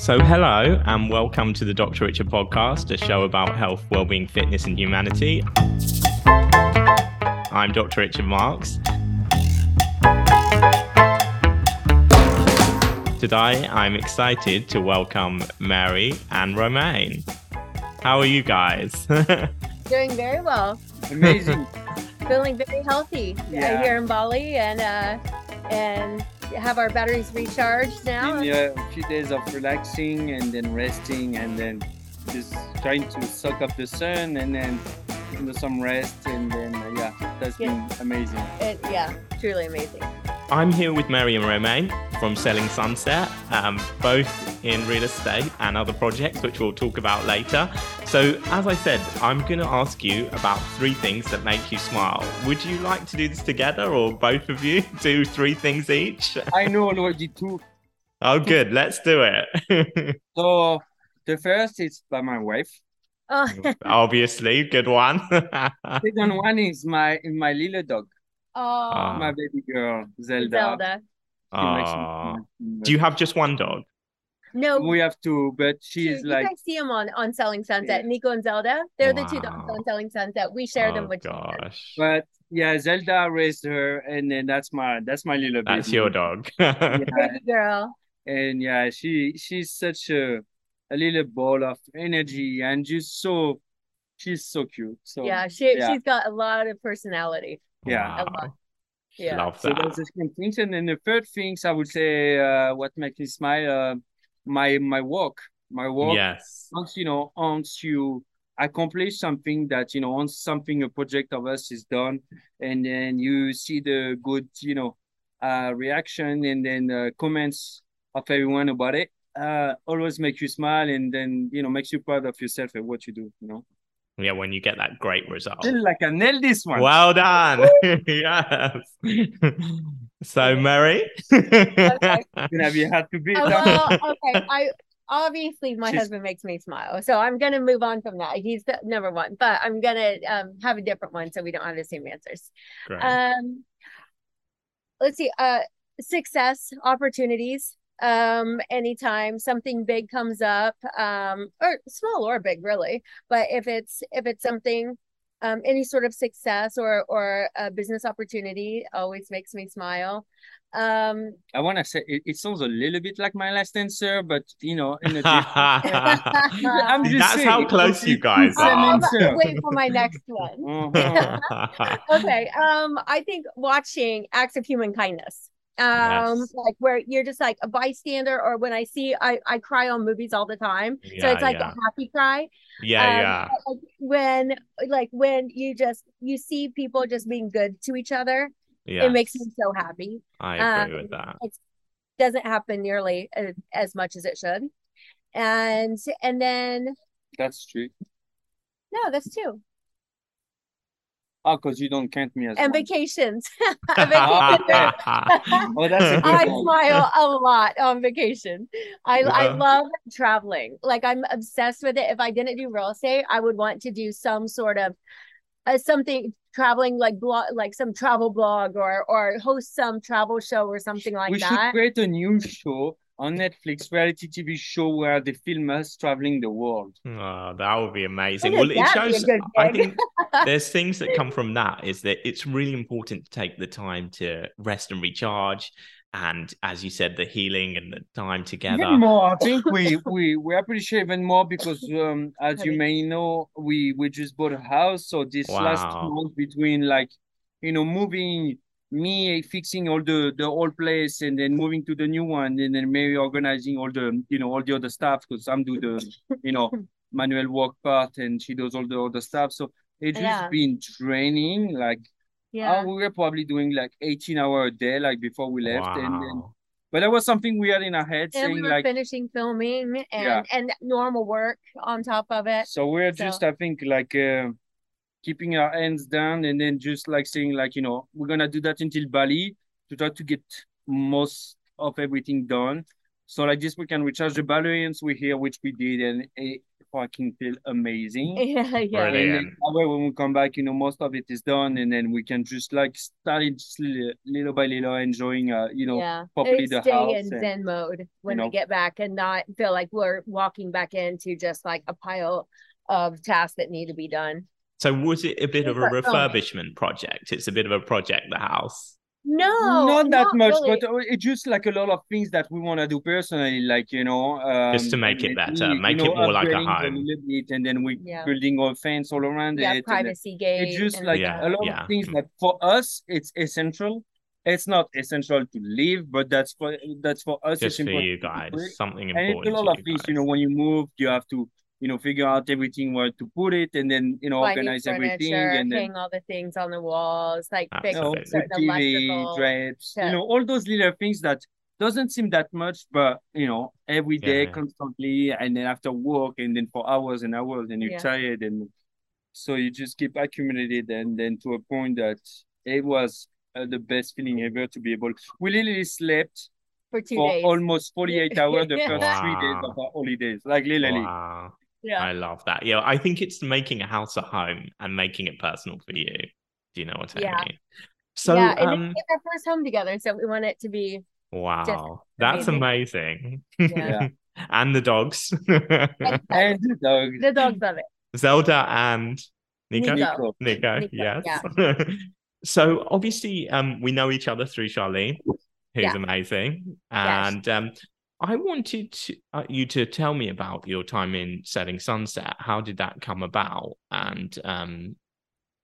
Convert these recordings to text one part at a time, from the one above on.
So, hello and welcome to the Dr. Richard podcast, a show about health, well-being, fitness, and humanity. I'm Dr. Richard Marks. Today, I'm excited to welcome Mary and Romain. How are you guys? Doing very well. Amazing. Feeling very healthy uh, Yeah. here in Bali, and uh, and have our batteries recharged now. Uh, a few days of relaxing and then resting and then just trying to soak up the sun and then you know some rest and then uh, yeah, that's Yeah. been amazing. It, yeah, truly amazing. I'm here with Mary and Romain from Selling Sunset, um, both in real estate and other projects, which we'll talk about later. So, as I said, I'm going to ask you about three things that make you smile. Would you like to do this together, or both of you do three things each? I know already two. Oh, good. Let's do it. So the first is by my wife. Oh, Obviously, good one. Second one is my my little dog. Oh, my baby girl Zelda. Zelda. She makes me Aw. smile. Do you have just one dog? No, We have two, but she's you like guys see them on on Selling Sunset. Yeah. Nico and Zelda. They're the two dogs on Selling Sunset. We share them oh, with. gosh. But yeah, Zelda raised her, and then that's my that's my little baby. That's your dog. Baby girl. and yeah, she she's such a a little ball of energy and just so she's so cute. So yeah, she yeah. she's got a lot of personality. Yeah. Wow. Yeah. Love so that. that's the second things. And then the third things I would say uh, what makes me smile uh, my my walk. My walk Yes. once you know once you accomplish something that you know once something a project of us is done and then you see the good you know uh reaction and then uh, comments of everyone about it uh always make you smile and then you know makes you proud of yourself and what you do you know Yeah, when you get that great result. Feel like I nailed this one Well done. yes. So, Mary. gonna be hard to beat Oh, well, okay. I obviously my She's- husband makes me smile, so I'm gonna move on from that. He's the number one, but I'm gonna um have a different one so we don't have the same answers. Great. Um, let's see. Uh, success opportunities. Um, anytime something big comes up, um, or small or big, really. But if it's if it's something, um, any sort of success or or a business opportunity always makes me smile. Um, I want to say it, it sounds a little bit like my last answer but you know in a different I'm just That's how close you guys Same are. answer. wait for my next one. Uh-huh. okay um i think watching acts of human kindness um Yes. like where you're just like a bystander or when i see i i cry on movies all the time yeah, so it's like yeah. a happy cry yeah, Um, yeah. like, when like when you just you see people just being good to each other Yeah. it makes me so happy I agree um, with that. it doesn't happen nearly as, as much as it should and and then that's true no that's two oh because you don't count me as and one. vacations Vacations. oh that's I one. smile a lot on vacation. I I love traveling. Like I'm obsessed with it. If I didn't do real estate, I would want to do some sort of uh, something traveling like blog like some travel blog or or host some travel show or something like we should create a new show on Netflix, reality TV show where they film us traveling the world. Oh, that would be amazing. Well, it that be a shows. I think there's things that come from that. Is that it's really important to take the time to rest and recharge, and as you said, the healing and the time together. Even more, I think we we we appreciate even more because um as you may know, we we just bought a house. So this last month between like you know moving me fixing all the the old place and then moving to the new one and then maybe organizing all the you know all the other stuff because I'm do the you know manual work part and she does all the other stuff. So it just Yeah. been training like Yeah. uh, we were probably doing like 18 hour a day like before we left and then but that was something we had in our head And saying we were like finishing filming and Yeah. and normal work on top of it. So we're So- just, I think, like uh, keeping our hands down and then just like saying, like, you know, we're gonna do that until Bali to try to get most of everything done. So like this, we can recharge the batteries we here, which we did, and it fucking feel amazing. Yeah, yeah. Really? And then that way, when we come back, you know, most of it is done, and then we can just like start it just little, little by little, enjoying, uh, you know, yeah. properly They the stay house in and- Zen mode when we know. get back and not feel like we're walking back into just like a pile of tasks that need to be done. So was it a bit of a refurbishment project? It's a bit of a project, the house. No, not that much, really. but uh, it's just like a lot of things that we want to do personally, like you know, um, Just to make it better, we, you make it more like a upgrading home. little bit, and then we Yeah. building a fence all around yeah, it. and then privacy gate. It's just and- like Yeah, a lot yeah. of things that for us it's essential. It's not essential to live, but that's for that's for us. Just it's for important you guys, it. something And it's a lot of you things, you know, when you move, you have to, you know, figure out everything where to put it, and then you know, buy organize everything, and then hang all the things on the walls, like fix you know, certain TV, electrical. drapes, Yeah. you know, all those little things that doesn't seem that much, but you know, every day Yeah. constantly, and then after work, and then for hours and hours, and you're Yeah. tired, and so you just keep accumulated, and then to a point that it was uh, the best feeling ever to be able. We literally slept for two for days. almost 48 hours the first three days of our holidays, like literally. Wow. Yeah. I love that. Yeah, I think it's making a house a home and making it personal for you. Do you know what I Yeah. mean? So, yeah, and um, it's our first home together, so we want it to be wow, that's amazing. Yeah. and the dogs, And the dog, the dogs love it. Zelda and Nico. Nico. Nico. Nico, Nico, yes. so obviously, um, we know each other through Charlene, who's Yeah. amazing, Yes. and um, I wanted to, uh, you to tell me about your time in Selling Sunset. How did that come about, and um,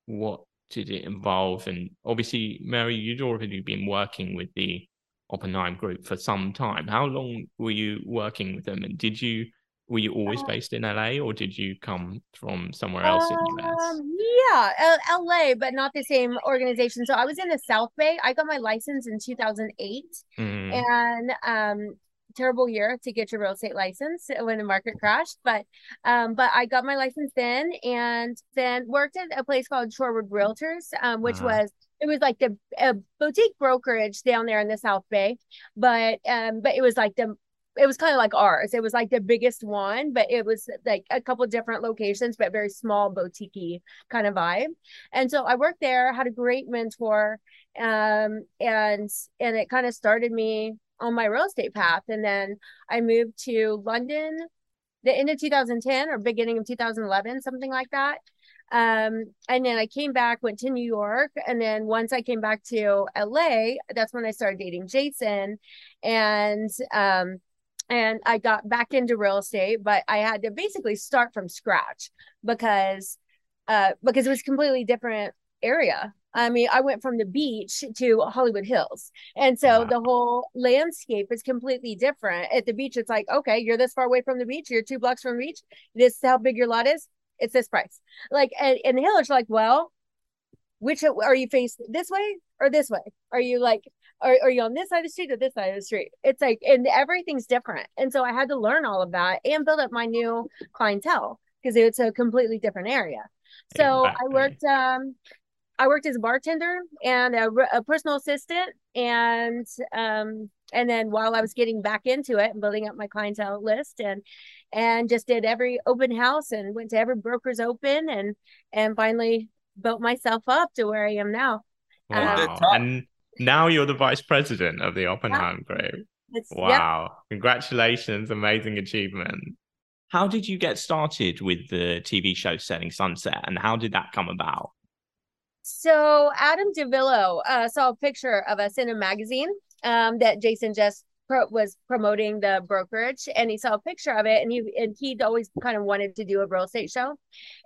what did it involve? And obviously, Mary, you'd already been working with the Oppenheim Group for some time. How long were you working with them, and did you? Were you always Uh, based in LA or did you come from somewhere else in the US? Um, yeah, L- LA, but not the same organization. So I was in the South Bay. I got my license in 2008, Mm, and um, terrible year to get your real estate license when the market crashed. But um, but I got my license then, and then worked at a place called Shorewood Realtors, um, which Uh-huh. was it was like the a boutique brokerage down there in the South Bay, but um, but it was like the it was kind of like ours. It was like the biggest one, but it was like a couple different locations, but very small boutique kind of vibe. And so I worked there, had a great mentor, um, and and it kind of started me on my real estate path. And then I moved to London the end of 2010 or beginning of 2011, something like that. Um, and then I came back, went to New York, and then once I came back to LA, that's when I started dating Jason, and um, and I got back into real estate, but I had to basically start from scratch because uh because it was completely different area. I mean, I went from the beach to Hollywood Hills. And so Wow. the whole landscape is completely different. At the beach, it's like, okay, you're this far away from the beach, you're two blocks from the beach. This is how big your lot is. It's this price. Like, and, and the hill is like, well, which are you faced this way or this way? Are you like, are, are you on this side of the street or this side of the street? It's like, and everything's different. And so I had to learn all of that and build up my new clientele because it's a completely different area. So I worked, um, I worked as a bartender and a, a personal assistant, and um, and then while I was getting back into it and building up my clientele list, and and just did every open house and went to every broker's open, and and finally built myself up to where I am now. Wow. top. And now you're the vice president of the Oppenheim Group. It's, yeah. Wow. Congratulations. Amazing achievement. How did you get started with the TV show Selling Sunset and how did that come about? So Adam DiVello uh, saw a picture of us in a magazine um, that Jason just pro- was promoting the brokerage, and he saw a picture of it, and he and he'd always kind of wanted to do a real estate show,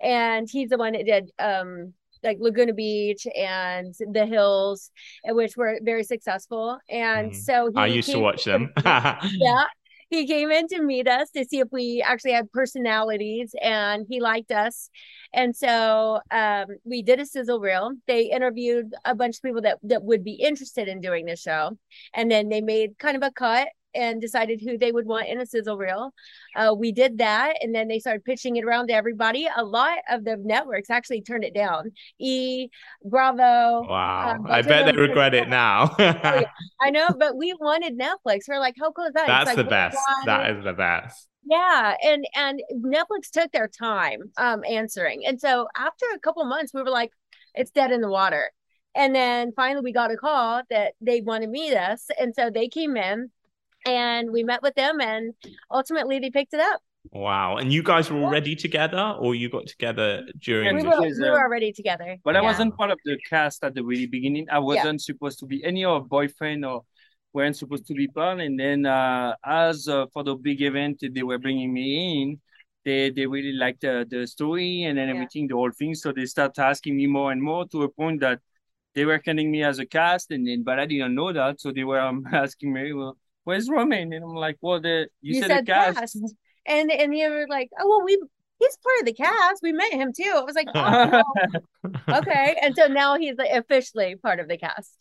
and he's the one that did um, like Laguna Beach and the Hills, which were very successful, and Mhm. so he I used to watch them. yeah he came in to meet us to see if we actually had personalities and he liked us. And so um, we did a sizzle reel. They interviewed a bunch of people that, that would be interested in doing the show and then they made kind of a cut and decided who they would want in a sizzle reel. Uh, we did that, and then they started pitching it around to everybody. A lot of the networks actually turned it down. E, Bravo. Wow, um, I bet they regret it now. oh, yeah. I know, but we wanted Netflix. We're like, how cool is that? That's like, the best. That is the best. Yeah, and and Netflix took their time um answering, and so after a couple months, we were like, it's dead in the water. And then finally, we got a call that they want to meet us. And so they came in and we met with them, and ultimately, they picked it up. Wow. And you guys were already together, or you got together during? We were, we were already together. But yeah. I wasn't part of the cast at the very beginning. I wasn't yeah. supposed to be any of boyfriend or weren't supposed to be part. And then, uh, as uh, for the big event, they were bringing me in. They they really liked the, the story and then yeah. everything, the whole thing. So they start asking me more and more to a point that they were counting me as a cast, and then but I didn't know that, so they were um, asking me, "Well, where's Romain?" And I'm like, "Well, the you, you said, said cast. cast. and and you were like, "Oh, well, we." He's part of the cast. We met him too. I was like, oh, okay. And so now he's like officially part of the cast.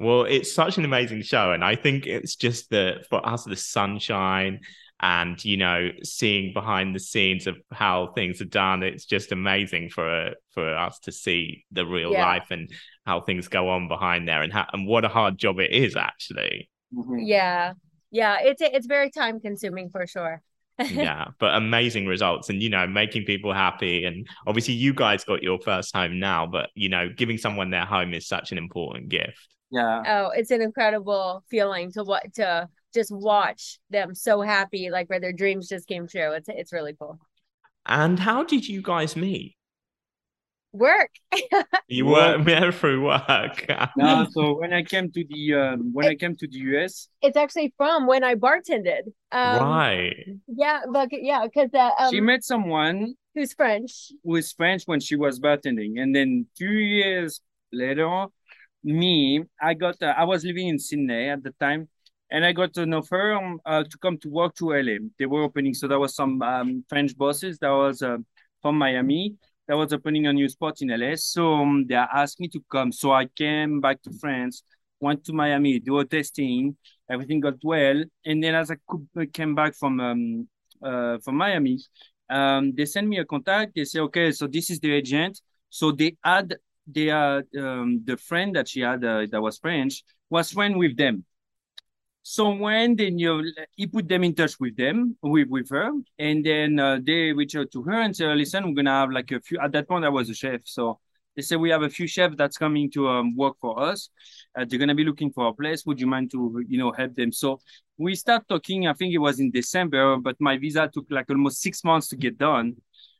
Well, it's such an amazing show. And I think it's just the for us the sunshine and you know seeing behind the scenes of how things are done it's just amazing for for us to see the real yeah. life and how things go on behind there and how and what a hard job it is actually mm-hmm. yeah yeah it's it's very time consuming for sure yeah but amazing results and you know making people happy and obviously you guys got your first home now but you know giving someone their home is such an important gift yeah oh it's an incredible feeling to what to just watch them so happy, like where their dreams just came true. It's it's really cool. And how did you guys meet? Work. you work there through work. no, so when I came to the um, when it, I came to the US, it's actually from when I bartended. Um, right. Yeah, but yeah, because uh, um, she met someone who's French. Who is French when she was bartending, and then two years later, me, I got uh, I was living in Sydney at the time, and I got an offer um, uh, to come to work to LA. They were opening, so there was some um, French bosses that was uh, from Miami that was opening a new spot in LA. So um, they asked me to come. So I came back to France, went to Miami, do a testing. Everything got well, and then as I came back from um, uh, from Miami, um, they sent me a contact. They say, okay, so this is the agent. So they had they had um, the friend that she had uh, that was French was friend with them. So when then you he put them in touch with them with with her, and then uh, they reach out to her and say, "Listen, we're gonna have like a few." At that point, I was a chef, so they said we have a few chefs that's coming to um, work for us. Uh, they're gonna be looking for a place. Would you mind to you know help them? So we start talking. I think it was in December, but my visa took like almost six months to get done.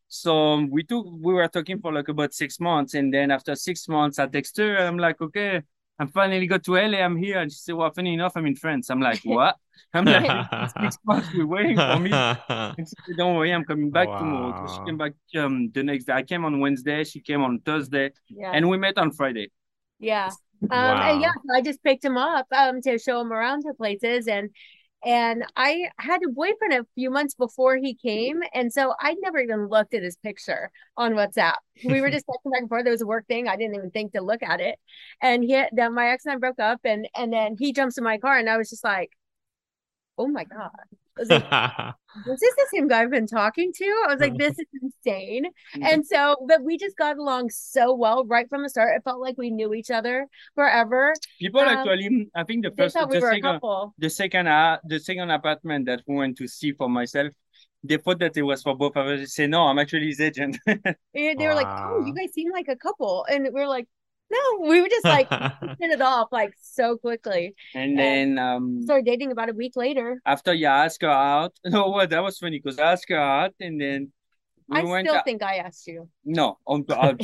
So we took we were talking for like about six months, and then after six months, I text her. I'm like, okay I'm finally got to LA. I'm here. And she said, Well, funny enough, I'm in France. I'm like, What? I'm like, Six months we're waiting for me. Said, Don't worry, I'm coming back wow. tomorrow. So she came back um, the next day. I came on Wednesday. She came on Thursday. Yeah. And we met on Friday. Yeah. Um, wow. And yeah, I just picked him up um, to show him around to places. And and I had a boyfriend a few months before he came. And so I never even looked at his picture on WhatsApp. We were just texting back and forth. There was a work thing. I didn't even think to look at it. And he then my ex and I broke up and and then he jumps in my car and I was just like, oh my God. Was like, this is the same guy I've been talking to. I was like, this is insane. And so, but we just got along so well right from the start. It felt like we knew each other forever. People um, actually, I think the first, the, we second, the second, uh, the second apartment that we went to see for myself, they thought that it was for both of us. They say, no, I'm actually his agent. they wow. were like, oh, you guys seem like a couple. And we are like, no, we were just like hit it off like so quickly. And, and then um started dating about a week later. After you asked her out. No, what that was funny because I asked her out and then we I still think I asked you. No, on uh,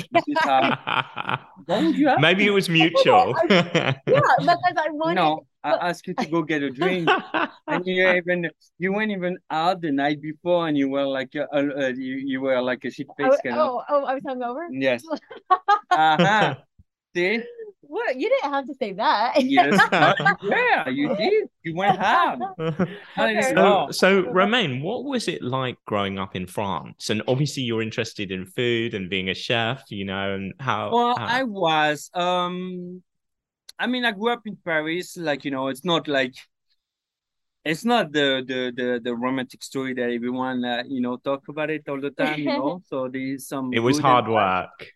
Maybe it was mutual. yeah, because I wanted. No, I asked you to go get a drink, and you even you went even out the night before, and you were like uh, uh, you, you were like a shit face. Oh, oh, oh, I was hungover. Yes. uh huh. See? What? You didn't have to say that. yes. yeah, you did. You went hard. okay. So, so, Romain, what was it like growing up in France? And obviously, you're interested in food and being a chef, you know, and how. Well, how... I was. Um, I mean, I grew up in Paris. Like, you know, it's not like it's not the the the, the romantic story that everyone uh, you know talk about it all the time you know so there's some it was hard work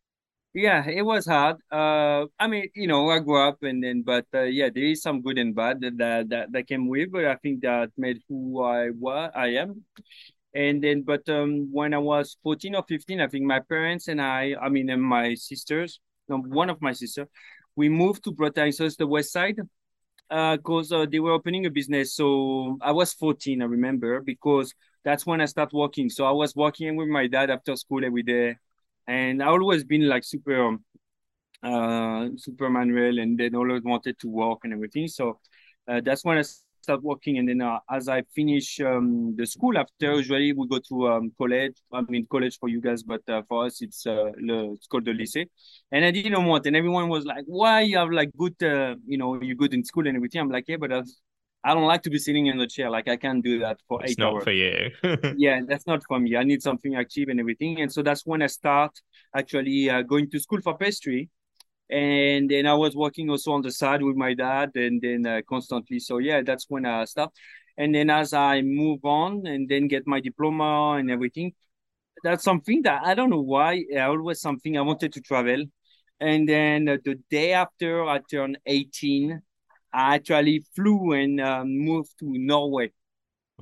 yeah it was hard uh i mean you know i grew up and then but uh, yeah there is some good and bad that, that that came with but i think that made who i was i am and then but um when i was 14 or 15 i think my parents and i i mean and my sisters one of my sisters we moved to bretagne so it's the west side because uh, uh, they were opening a business. So I was 14, I remember, because that's when I started working. So I was working with my dad after school every day. And I always been like super, um, uh, super manual and then always wanted to work and everything. So uh, that's when I start working. And then uh, as i finish um, the school after usually we go to um, college i mean college for you guys but uh, for us it's uh, le, it's called the lycée. And i didn't want and everyone was like why you have like good uh, you know you're good in school and everything? I'm like yeah but that's I don't like to be sitting in the chair. Like I can't do that for it's eight not for you. yeah, that's not for me. I need something active and everything. And so that's when I start actually uh, going to school for pastry and then I was working also on the side with my dad, and then uh, constantly. So yeah, that's when I stopped. And then as I move on and then get my diploma and everything, that's something that I don't know why. I always something I wanted to travel. And then uh, the day after I turned 18, I actually flew and um, moved to Norway.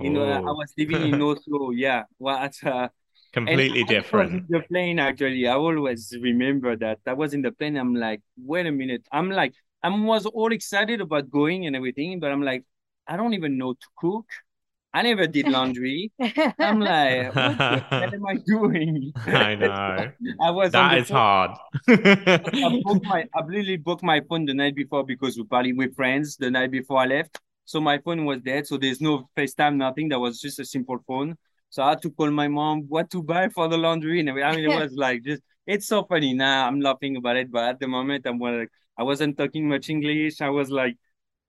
You know, I was living in Oslo. Yeah, well, that's uh, completely different. the plane actually, I always remember that. I was in the plane. I'm like, wait a minute. I'm like, I was all excited about going and everything, but I'm like, I don't even know to cook. I never did laundry. I'm like, what the hell am I doing? I know. I was that is phone. hard. I booked my I literally booked my phone the night before because we partying with friends the night before I left. So my phone was dead. So there's no FaceTime, nothing. That was just a simple phone. So I had to call my mom what to buy for the laundry. And I mean, it was like just, it's so funny now. I'm laughing about it, but at the moment, I'm like, I wasn't talking much English. I was like,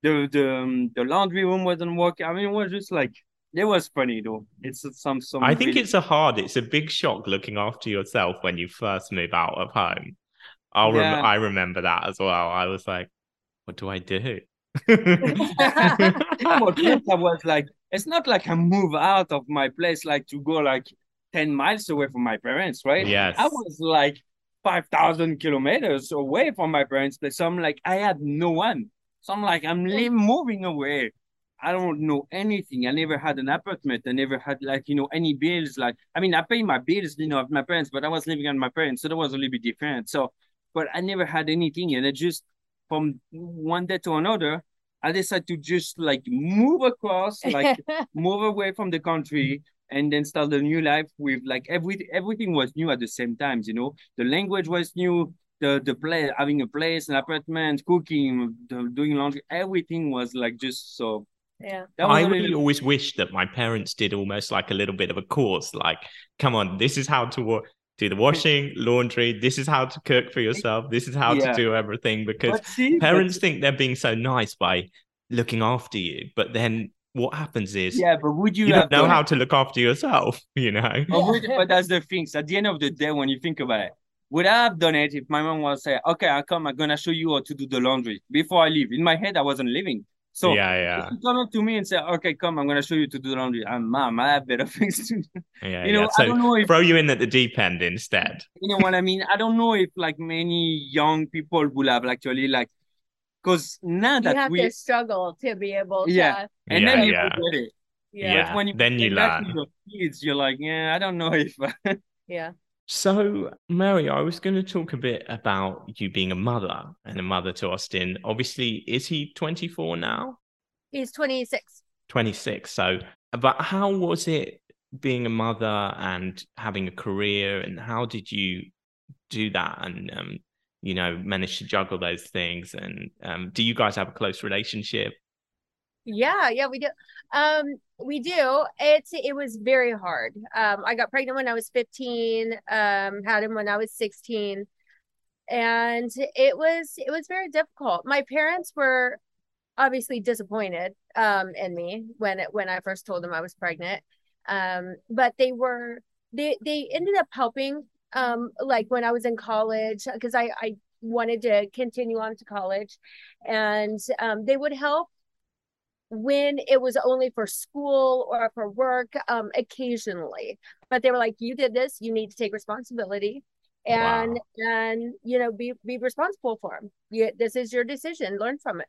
the the um, the laundry room wasn't working. I mean, it was just like it was funny though. It's some some. I think really... it's a hard. It's a big shock looking after yourself when you first move out of home. I'll yeah. I remember that as well. I was like, what do I do? I was like, it's not like I move out of my place like to go like 10 miles away from my parents, right? Yes. I was like 5,000 kilometers away from my parents' place. So I'm like, I had no one. So I'm like, I'm living, moving away. I don't know anything. I never had an apartment. I never had like, you know, any bills. Like, I mean, I pay my bills, you know, of my parents, but I was living on my parents. So that was a little bit different. So, but I never had anything. And I just, from one day to another, I decided to just like move across, like move away from the country and then start a new life with like every everything was new at the same times, you know. The language was new, the the place having a place, an apartment, cooking, the, doing laundry, everything was like just so yeah. I really little... always wish that my parents did almost like a little bit of a course, like, come on, this is how to work do the washing, laundry. This is how to cook for yourself. This is how yeah. to do everything because see, parents but... think they're being so nice by looking after you, but then what happens is yeah, but would you, you don't know how to look after yourself, you know? But, would, but that's the thing. So at the end of the day, when you think about it, would I have done it if my mom was say, "Okay, I come, I'm gonna show you how to do the laundry before I leave"? In my head, I wasn't leaving. So yeah, yeah. If you come up to me and say, "Okay, come, I'm gonna show you to do the laundry," I'm mom, I have better things to do. Yeah, you know, yeah. So I don't know if throw you in at the deep end instead. You know what I mean? I don't know if like many young people will have actually like because now that you have we to struggle to be able to yeah, and yeah, then you yeah. forget it. Yeah, yeah. when you then you learn. Your kids, you're like, yeah, I don't know if. yeah. So, Mary, I was going to talk a bit about you being a mother and a mother to Austin. Obviously, is he 24 now? He's 26. 26. So, but how was it being a mother and having a career, and how did you do that and, um, you know, manage to juggle those things? And um, do you guys have a close relationship? Yeah, yeah, we do. Um, we do. It's it was very hard. Um, I got pregnant when I was 15, um, had him when I was 16. And it was it was very difficult. My parents were obviously disappointed um in me when it, when I first told them I was pregnant. Um, but they were they they ended up helping um like when I was in college because I I wanted to continue on to college and um they would help when it was only for school or for work, um, occasionally. But they were like, "You did this. You need to take responsibility." And wow. and you know be be responsible for them. You, this is your decision. Learn from it.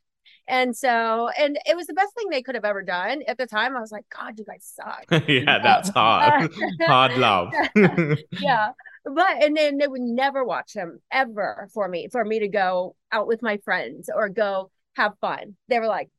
And so, and it was the best thing they could have ever done. At the time, I was like, God, you guys suck. yeah, that's hard. hard love. yeah. But, and then they would never watch them ever for me, for me to go out with my friends or go have fun. They were like,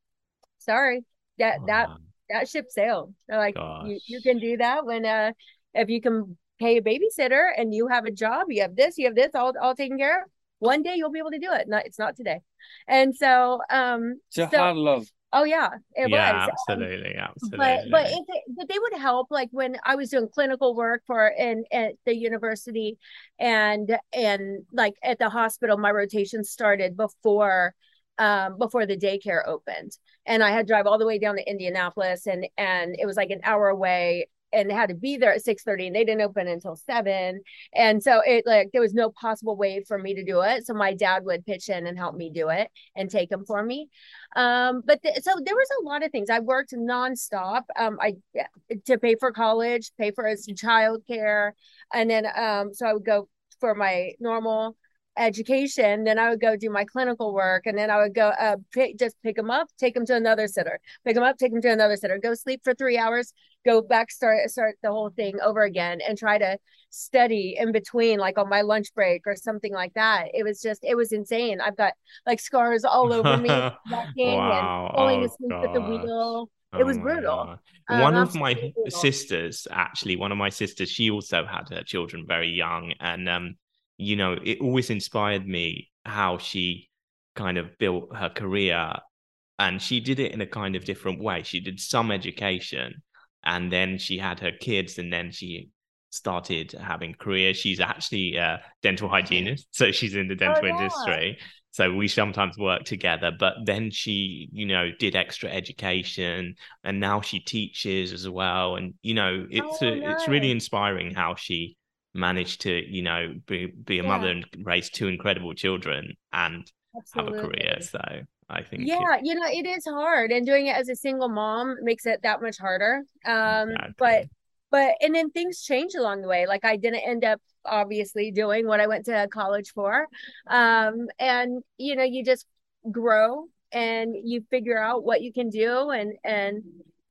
sorry, that, that, that ship sailed. They're like, you, you can do that when, uh, if you can pay a babysitter and you have a job, you have this, you have this all, all taken care of one day you'll be able to do it. Not it's not today. And so um it's a so, hard love. Oh yeah, it yeah, was absolutely, absolutely. But but it, but they would help. Like when I was doing clinical work for in at the university, and and like at the hospital, my rotation started before um before the daycare opened, and I had to drive all the way down to Indianapolis, and and it was like an hour away, and had to be there at 6 30 and they didn't open until 7 and so it like there was no possible way for me to do it. So my dad would pitch in and help me do it and take them for me. Um but th- so there was a lot of things. I worked nonstop. Um i to pay for college pay for his child care and then um so i would go for my normal education then i would go do my clinical work and then i would go uh, pick, just pick them up take them to another sitter pick them up take them to another sitter go sleep for three hours go back start start the whole thing over again and try to study in between like on my lunch break or something like that it was just it was insane i've got like scars all over me walking wow. and falling oh, asleep gosh. at the wheel it was oh brutal. Um, one of my brutal. sisters, actually, one of my sisters, she also had her children very young, and um, you know, it always inspired me how she kind of built her career and she did it in a kind of different way. She did some education and then she had her kids and then she started having career. She's actually a dental mm-hmm. hygienist, so she's in the oh, dental oh, yeah. industry. So we sometimes work together, but then she, you know, did extra education and now she teaches as well. And, you know, it's oh, a, nice. it's really inspiring how she managed to you know be, be a yeah. mother and raise two incredible children and Absolutely. have a career so i think yeah it, you know it is hard and doing it as a single mom makes it that much harder um exactly. but but and then things change along the way like i didn't end up obviously doing what i went to college for um and you know you just grow and you figure out what you can do and and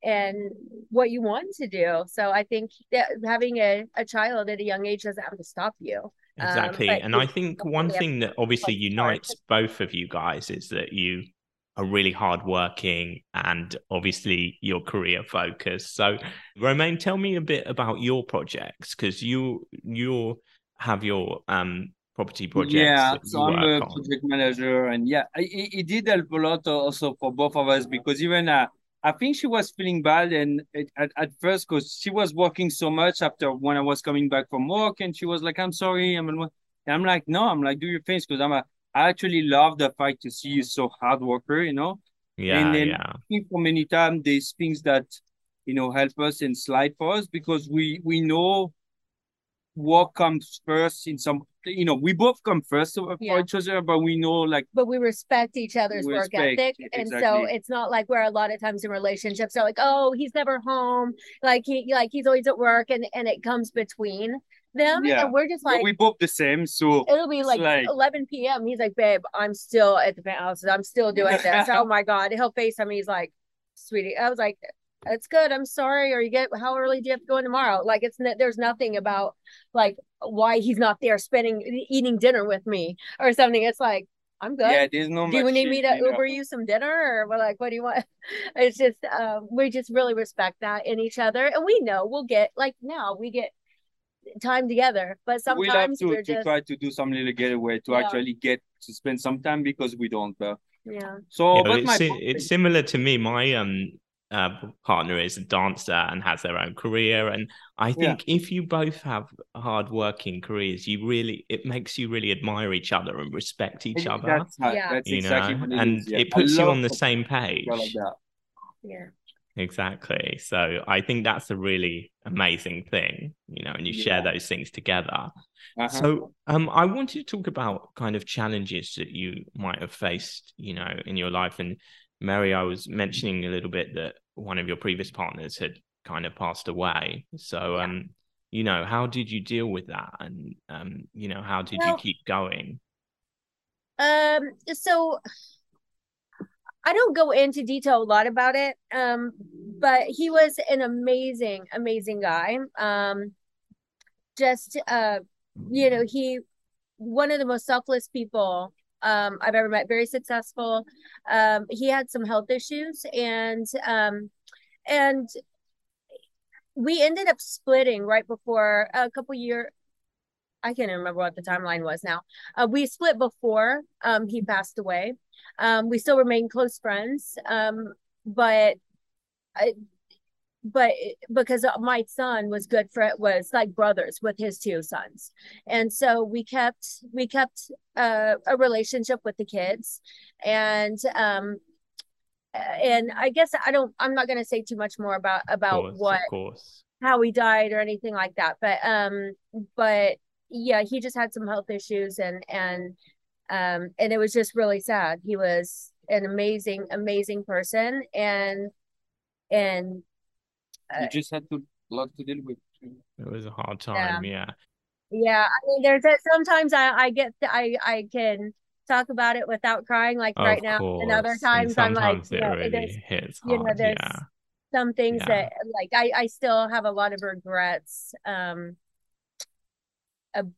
and what you want to do. So I think that having a, a child at a young age doesn't have to stop you. Um, exactly. Um, and I think one thing that obviously unites both of you guys is that you are really hardworking and obviously your career focus. So Romain, tell me a bit about your projects because you you have your um property projects. Yeah, so I'm a on. project manager, and yeah, it, it did help a lot also for both of us because even uh, I think she was feeling bad and it, at, at first because she was working so much after when I was coming back from work and she was like, I'm sorry. I'm, and I'm like, no, I'm like, do your things because I'm a, I actually love the fact to see you so hard worker, you know? Yeah. And then yeah. I think for many times there's things that, you know, help us and slide for us because we, we know what comes first in some you know we both come first for yeah. each other but we know like but we respect each other's work ethic exactly. and so it's not like where a lot of times in relationships are like oh he's never home like he like he's always at work and and it comes between them yeah. and we're just like we both the same so it'll be like, like 11 p.m he's like babe i'm still at the house i'm still doing this oh my god he'll face me he's like sweetie i was like it's good. I'm sorry. Or you get how early do you have to go in tomorrow? Like it's there's nothing about like why he's not there spending eating dinner with me or something. It's like I'm good. Yeah, there's no. Do you need me to Uber know. you some dinner or we're Like, what do you want? It's just uh, we just really respect that in each other, and we know we'll get like now we get time together, but sometimes we have to, to just... try to do some little getaway to yeah. actually get to spend some time because we don't. Uh, yeah. So, yeah, it's, my... it's similar to me. My um uh, partner is a dancer and has their own career and i think yeah. if you both have hard working careers you really it makes you really admire each other and respect each other that's how, yeah. That's you exactly know and yeah. it puts you on the same page like yeah exactly so i think that's a really amazing thing you know and you share those things together uh-huh. so um i wanted to talk about kind of challenges that you might have faced you know in your life and Mary, I was mentioning a little bit that one of your previous partners had kind of passed away. So, Yeah. um, you know, how did you deal with that? And, um, you know, how did you keep going? Um, so I don't go into detail a lot about it. Um, but he was an amazing, amazing guy. Um, just uh, you know, he one of the most selfless people um I've ever met, very successful. Um, he had some health issues and um and we ended up splitting right before a couple year I can't remember what the timeline was now. Uh, we split before um, he passed away. Um, we still remain close friends, um, but I, but because my son was good for it was like brothers with his two sons, and so we kept we kept uh, a relationship with the kids, and um, and I guess I don't I'm not going to say too much more about about course, what of course. how he died or anything like that. But um but yeah he just had some health issues and and um and it was just really sad. He was an amazing amazing person. And and You just had to lot to deal with. It was a hard time, yeah. yeah i mean there's a, sometimes i i get i i can talk about it without crying like right Of now and other times i'm like you it know, really there's hits you know, there's yeah. some things Yeah. that like i i still have a lot of regrets um ab-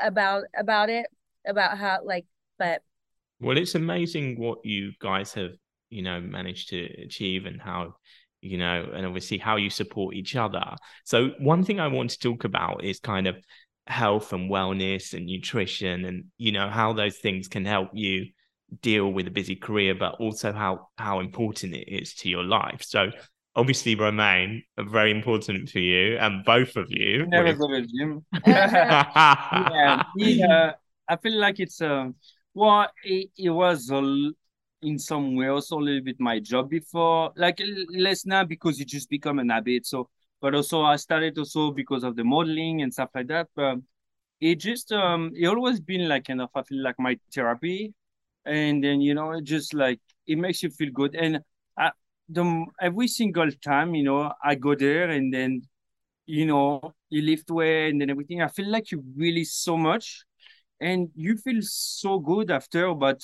about about it about how like but Well, it's amazing what you guys have, you know, managed to achieve and how, you know, and obviously how you support each other. So, one thing I want to talk about is kind of health and wellness and nutrition and, you know, how those things can help you deal with a busy career, but also how how important it is to your life. So, obviously, Romain, very important for you and both of you. Never with- go to gym. yeah, yeah. I feel like it's uh, well, it, it was a l- in some way also a little bit my job before, like less now because it just become an habit. So, but also I started also because of the modeling and stuff like that. But it just um, it always been like kind of I feel like my therapy, and then you know it just like it makes you feel good. And I, the every single time you know I go there and then you know, you lift weight and then everything. I feel like you really so much and you feel so good after, but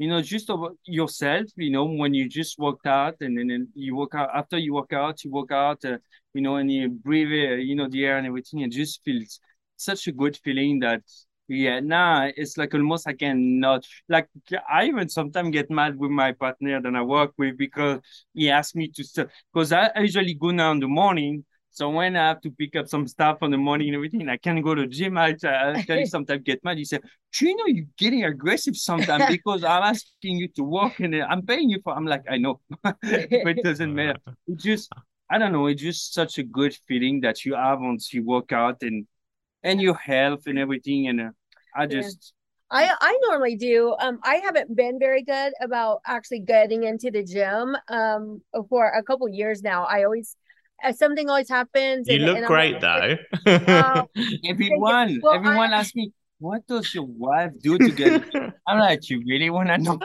you know, just about yourself, you know, when you just worked out and then you work out after you work out, you work out, uh, you know, and you breathe, uh, you know, the air and everything, it just feels such a good feeling that yeah, nah, it's like almost I cannot like I even sometimes get mad with my partner that I work with because he asked me to stop because I usually go now in the morning so when I have to pick up some stuff in the morning and everything, I can't go to the gym. I, I tell you sometimes get mad. You say, "Do you know you're getting aggressive sometimes because I'm asking you to walk and I'm paying you for." I'm like, I know, but it doesn't matter. It just, I don't know. It's just such a good feeling that you have once you work out and and your health and everything. And uh, I Yeah. just, I I normally do. Um, I haven't been very good about actually getting into the gym. Um, for a couple years now. I always something always happens. You and- look and great like, though. Oh, everyone, Well, everyone I- asks me, "What does your wife do together? I'm like, "You really want to know?"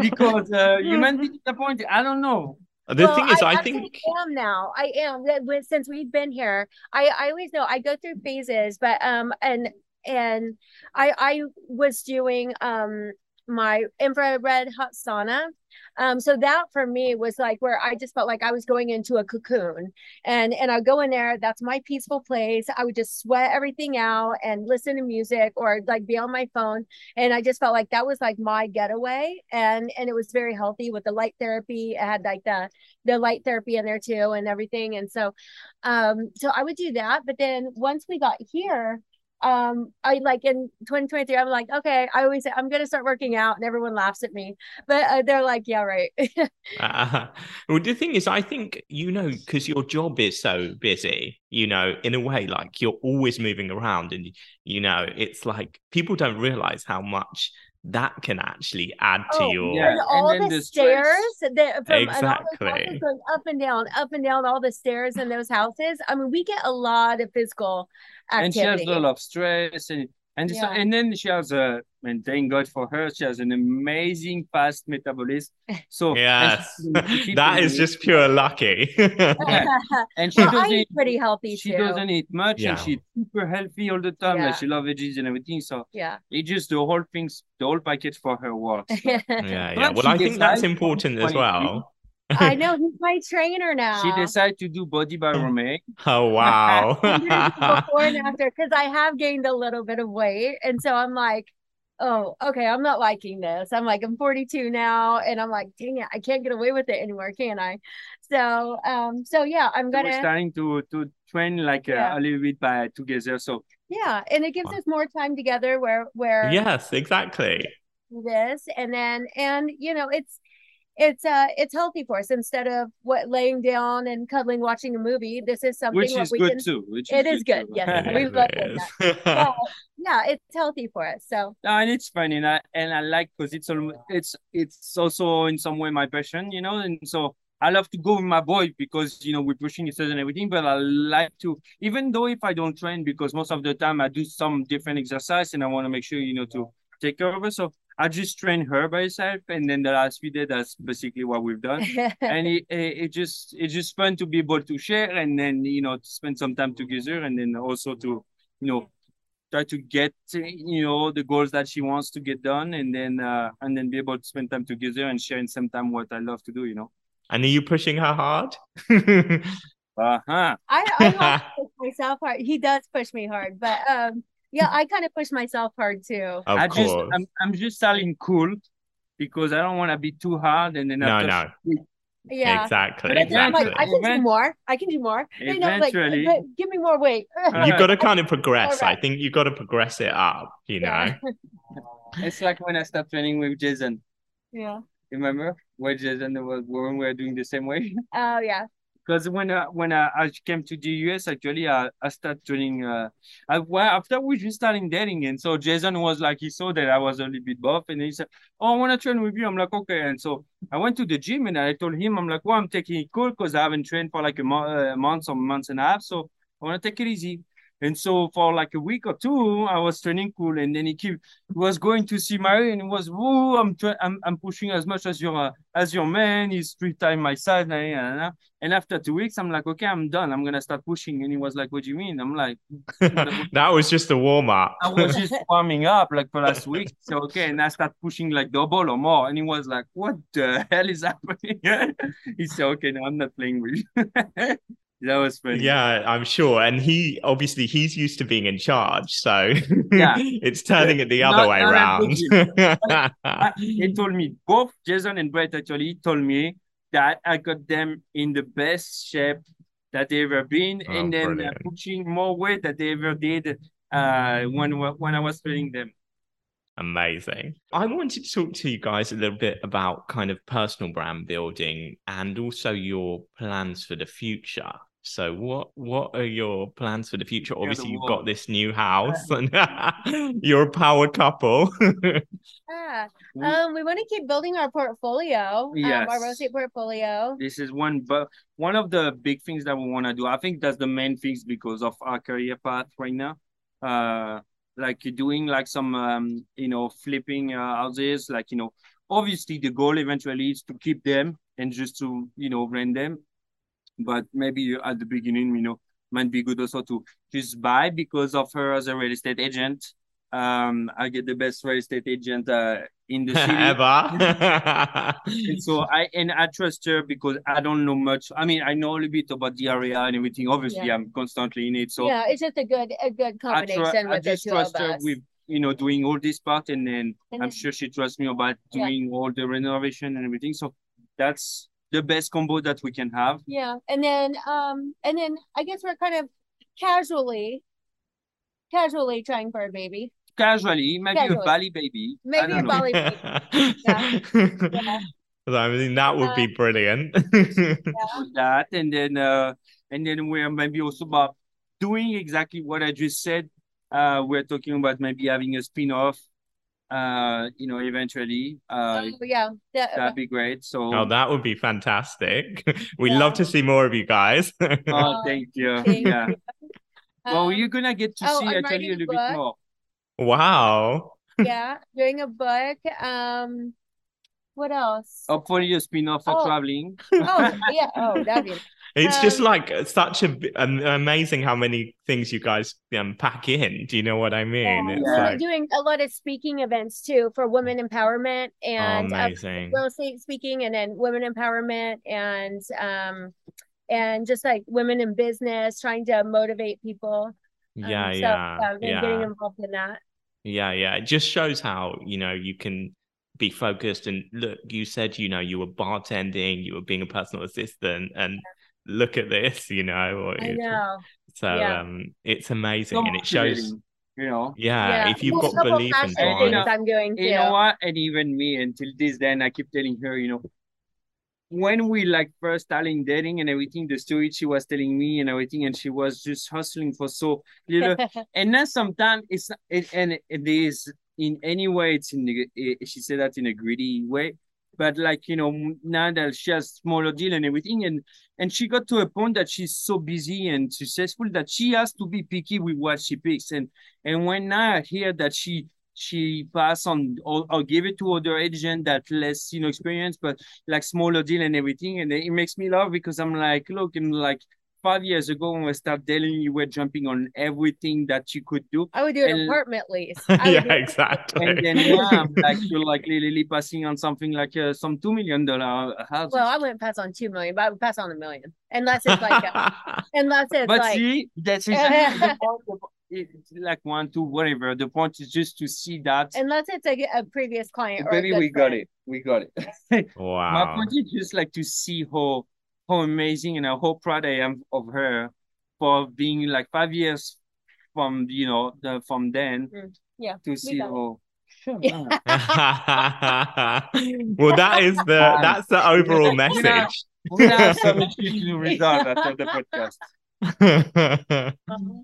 because uh, you might be disappointed. I don't know. the Well, thing is, I, actually think I am now. I am since we've been here. I I always know I go through phases, but um and and I I was doing um my infrared hot sauna. Um so that for me was like where I just felt like I was going into a cocoon. And and I go in there that's my peaceful place. I would just sweat everything out and listen to music or like be on my phone. And I just felt like that was like my getaway. And and it was very healthy with the light therapy. It had like the the light therapy in there too and everything. And so um so i would do that. But then once we got here um i like in 2023 i'm like okay i always say i'm gonna start working out and everyone laughs at me but uh, they're like yeah right Uh, well, the thing is, I think you know because your job is so busy. You know, in a way, like you're always moving around, and you know, it's like people don't realize how much that can actually add to Oh, your. Yeah, all and the, the stress. stairs that from and all Exactly. going up and down up and down all the stairs in those houses i mean we get a lot of physical activity. And she has a lot of stress and and, so, and then she has a and thank God for her. She has an amazing fast metabolism. So yes, that is just pure lucky. Eh? and she well, doesn't eat pretty healthy she too. doesn't eat much Yeah. and she's super healthy all the time. Yeah. Like she loves veggies and everything. So Yeah. it just the whole things, the whole package for her works. yeah, yeah. But Well, I think that's important as 23. well. I know he's my trainer now. She decided to do body by mm. Romain. Oh wow. I'm gonna do before and after because I have gained a little bit of weight, and so I'm like, oh, okay, I'm not liking this. I'm like, I'm 42 now, and I'm like, dang it, I can't get away with it anymore, can I? So, um, so yeah, I'm So we're gonna, starting to to train like Yeah. a little bit by together. So yeah, and it gives us more time together where where yes, exactly. this, and then and you know, it's it's uh it's healthy for us instead of what laying down and cuddling watching a movie. This is something which that is we good can. too. Which It is is good, too. yes. We love it doing is. But, yeah, it's healthy for us. So No, and it's fun, and I and I like because it's almo- it's it's also in some way my passion, you know, and so I love to go with my boy because you know we're pushing each other and everything. But I like to, even though if I don't train, because most of the time I do some different exercise, and I want to make sure you know to take care of her. So I just train her by herself, and then the last few days that's basically what we've done. and it, it it just it's just fun to be able to share and then you know to spend some time together and then also to you know try to get you know the goals that she wants to get done and then uh and then be able to spend time together and sharing some time what I love to do you know And are you pushing her hard? uh-huh I, I help push myself hard. He does push me hard, but um, yeah, I kind of push myself hard too. of I course. just I'm, I'm just starting cool because I don't want to be too hard and then no, after no. Yeah. Exactly. But And then I'm like, Exactly. I can do more. I can do more. You know, like, but give me more weight. You've got to kind of progress. I think you've got to progress it up, you know. It's like when I started training with Jason yeah. remember where Jason was when we were doing the same way Oh yeah. Because when I, when I, I came to the US, actually, I, I started training. Uh, I, well, after we just started dating, and so Jason was like, he saw that I was a little bit buff, and he said, "Oh, I want to train with you." I'm like, "Okay." And so I went to the gym, and I told him, "I'm like, well, I'm taking it cool because I haven't trained for like a mo- uh, month or months and a half, so I want to take it easy." And so for like a week or two, I was training cool, and then he keep he was going to see Mary, and he was, "Whoa, I'm tra- I'm I'm pushing as much as your uh, as your man. He's three times my size." nah, nah, nah. And after two weeks, I'm like, okay, I'm done. I'm gonna start pushing. And he was like, what do you mean? I'm like, that was just a warm up. I was just warming up like for last week. So okay, and I start pushing like double or more. And he was like, what the hell is happening? he said, okay, no, I'm not playing with you. that was funny. Yeah, I'm sure. And he obviously he's used to being in charge, so Yeah. it's turning it the Not- other way not around. I- he told me both Jason and Brett actually told me that I got them in the best shape that they ever been, Oh, and then uh, pushing more weight that they ever did uh when when I was training them. Amazing. I wanted to talk to you guys a little bit about kind of personal brand building and also your plans for the future. So what what are your plans for the future? You're the Obviously you've got this new house and you're a power couple. Yeah. We- Um, we want to keep building our portfolio. Um, our real estate portfolio. This is one, but one of the big things that we want to do. I think that's the main things because of our career path right now. Uh, like you're doing like some um, you know, flipping uh, houses. Like you know, obviously the goal eventually is to keep them and just to you know rent them. But maybe at the beginning, you know, might be good also to just buy because of her as a real estate agent. Um, I get the best real estate agent uh, in the city. Ever. And so I and I trust her because I don't know much. I mean, I know a little bit about the area and everything. Obviously, Yeah. I'm constantly in it, so yeah, it's just a good a good I, combination tru- I with the just two of trust her us. with you know doing all this part, and then And I'm then- sure she trusts me about Yeah. doing all the renovation and everything. So that's the best combo that we can have. Yeah, and then um, and then I guess we're kind of casually, casually trying for a baby. Casually, maybe Casually. a Bali baby. Maybe a don't know. Bali baby. Yeah. So, I mean, that would be brilliant. that and then uh and then we're maybe also about doing exactly what I just said. Uh we're talking about maybe having a spin-off uh you know eventually. Uh Oh yeah, that, that'd be great. So Oh, that would be fantastic. We'd Yeah. love to see more of you guys. oh thank you. Thank yeah. you. Well Um, you're gonna get to oh, see I'm actually writing a a little bit more. wow. yeah, doing a book. Um, what else? Hopefully a spin-off for Oh. traveling. Oh, yeah. Oh, that'd be It's just Um, like such a um, amazing how many things you guys um, pack in. Do you know what I mean? Yeah, It's we're like doing a lot of speaking events too for women empowerment oh, and uh, amazing. real estate speaking, and then women empowerment and um and just like women in business, trying to motivate people. Um, Yeah, so, yeah, been getting involved in that. Yeah, yeah. It just shows how, you know, you can be focused and look, you said, you know, you were bartending, you were being a personal assistant, and look at this, you know. Or I know. So Yeah. um it's amazing So and it shows you know. yeah, yeah, if you've There's a got belief and passion drive. things I'm doing too. You know what? And even me, until this then, I keep telling her, you know, when we like first starting dating and everything, the story she was telling me and everything, and she was just hustling for so little. and then sometimes it's it, and it is in any way it's in the, it, she said that in a greedy way, but like you know now that she has smaller deal and everything, and and she got to a point that she's so busy and successful that she has to be picky with what she picks, and and when I hear that she she pass on or, or give it to other agent that less you know experience but like smaller deal and everything and it makes me laugh because i'm like look and like five years ago when we started dealing you were jumping on everything that you could do I would do an and- apartment lease. Yeah, exactly. and then now I'm like you're like literally passing on something like uh, some two million dollar house Well, I wouldn't pass on two million, but I would pass on a million, unless it's like, a, unless it's but like, see that's exactly the point of- it's like one two whatever the point is just to see that unless it's like a previous client. Or a baby good we got friend. it we got it wow. My wow. point is just like to see how how amazing and how proud I am of her for being like five years from you know the from then Mm, yeah, to see got it. how Shut well, that is the that's the overall we're gonna- message. We're gonna have to resolve after the podcast.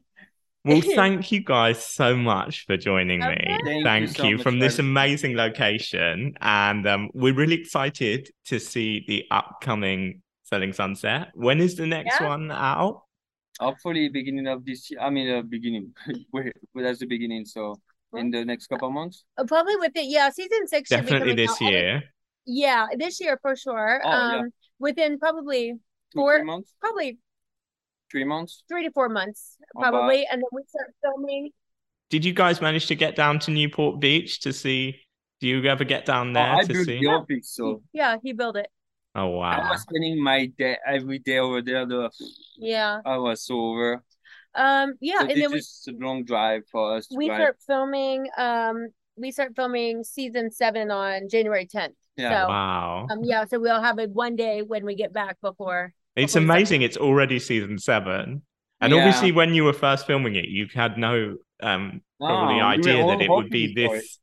Well, thank you guys so much for joining me. Okay. Thank you Thank so you much from this amazing location, and um, we're really excited to see the upcoming Selling Sunset. When is the next Yeah. one out? Hopefully beginning of this year. I mean uh, beginning. Wait, that's the beginning. So in the next couple of months. Uh, Probably with it, yeah. Season six should Definitely be this out. I would- year. Yeah, this year for sure. Oh, yeah. um, within probably Two, Four- three months? probably Three months? three to four months, About- probably, and then we start filming. Did you guys manage to get down to Newport Beach to see? Do you ever get down Oh, there I to built see? the office, so Yeah, he built it. Oh wow! I was spending my day every day over there. The Yeah. I was over. Um. Yeah, So and it's then we a long drive for us we drive. start filming. Um, we start filming season seven on January tenth. Yeah. So, Wow! um, yeah. So we'll have it one day when we get back before. It's before seven. amazing. It's already season seven, and Yeah. obviously, when you were first filming it, you had no um probably No, idea all that it would be hoping for this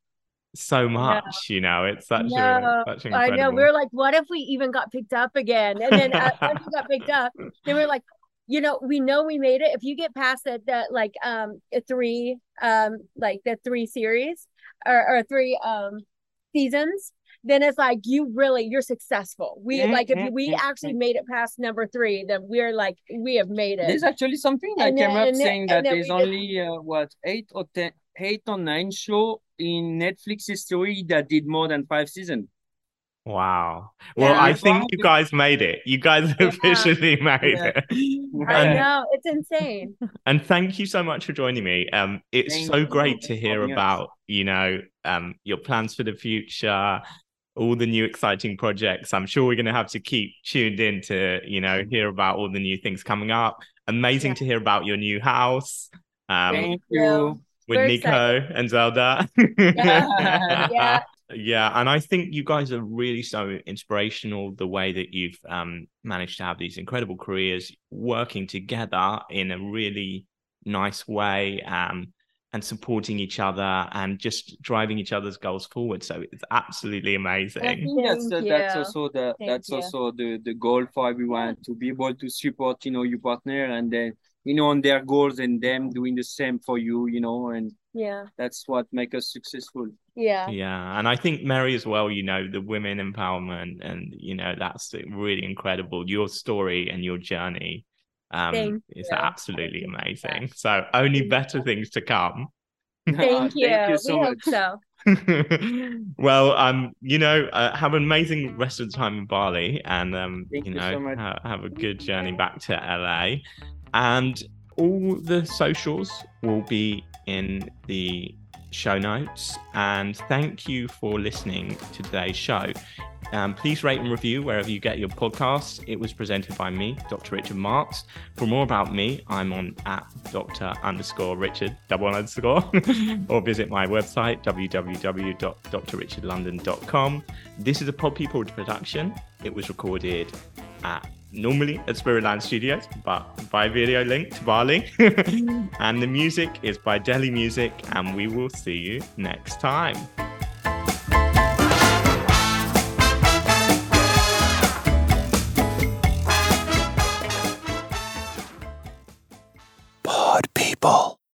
so much. You know, it's such No, a such I know. We're like, what if we even got picked up again? And then uh, once we got picked up, they were like, you know, we know we made it. If you get past that, that like um a three um like the three series or or three um seasons, then it's like you really you're successful. We Mhm, like if you, mhm, we mhm, actually made it past number three, then we're like we have made it. There's actually something that And came then- up and then- saying that there's only uh, what eight or ten, eight or nine show in Netflix history that did more than five seasons. Wow. Well, Yeah. I think you guys made it. You guys Yeah. officially made Yeah. it. I And, know it's insane. and thank you so much for joining me. Um, it's Thank so great to hear having us. about, you know, um, your plans for the future, all the new exciting projects. I'm sure we're going to have to keep tuned in to, you know, hear about all the new things coming up. Amazing Yeah. to hear about your new house. Um, Thank you. You. with We're Nico and Zelda. Yeah. Yeah, and I think you guys are really so inspirational the way that you've um, managed to have these incredible careers working together in a really nice way um, and supporting each other and just driving each other's goals forward. So it's absolutely amazing. think that's Thank uh, that's also the Thank that's you. also the the goal for everyone to be able to support you know your partner and then you know on their goals and them doing the same for you you know and Yeah. that's what make us successful. Yeah. Yeah, and I think Mary as well, you know, the women empowerment and you know, that's really incredible. Your story and your journey um Thank is you. absolutely Thank you. amazing. So only better things to come. Thank you. Thank you so we much. hope so. well, um, you know, uh, have an amazing rest of the time in Bali, and um, Thank you you know, so ha- have a good journey back to LA, and all the socials will be in the show notes. And thank you for listening to today's show. Um, please rate and review wherever you get your podcasts. It was presented by me, Dr. Richard Marks. For more about me, I'm on at Dr. underscore Richard double underscore, or visit my website, www.drrichardlondon.com. This is a Pod People production. It was recorded at normally at Spiritland Studios, but by video link to Bali. and the music is by Deli Music, and we will see you next time.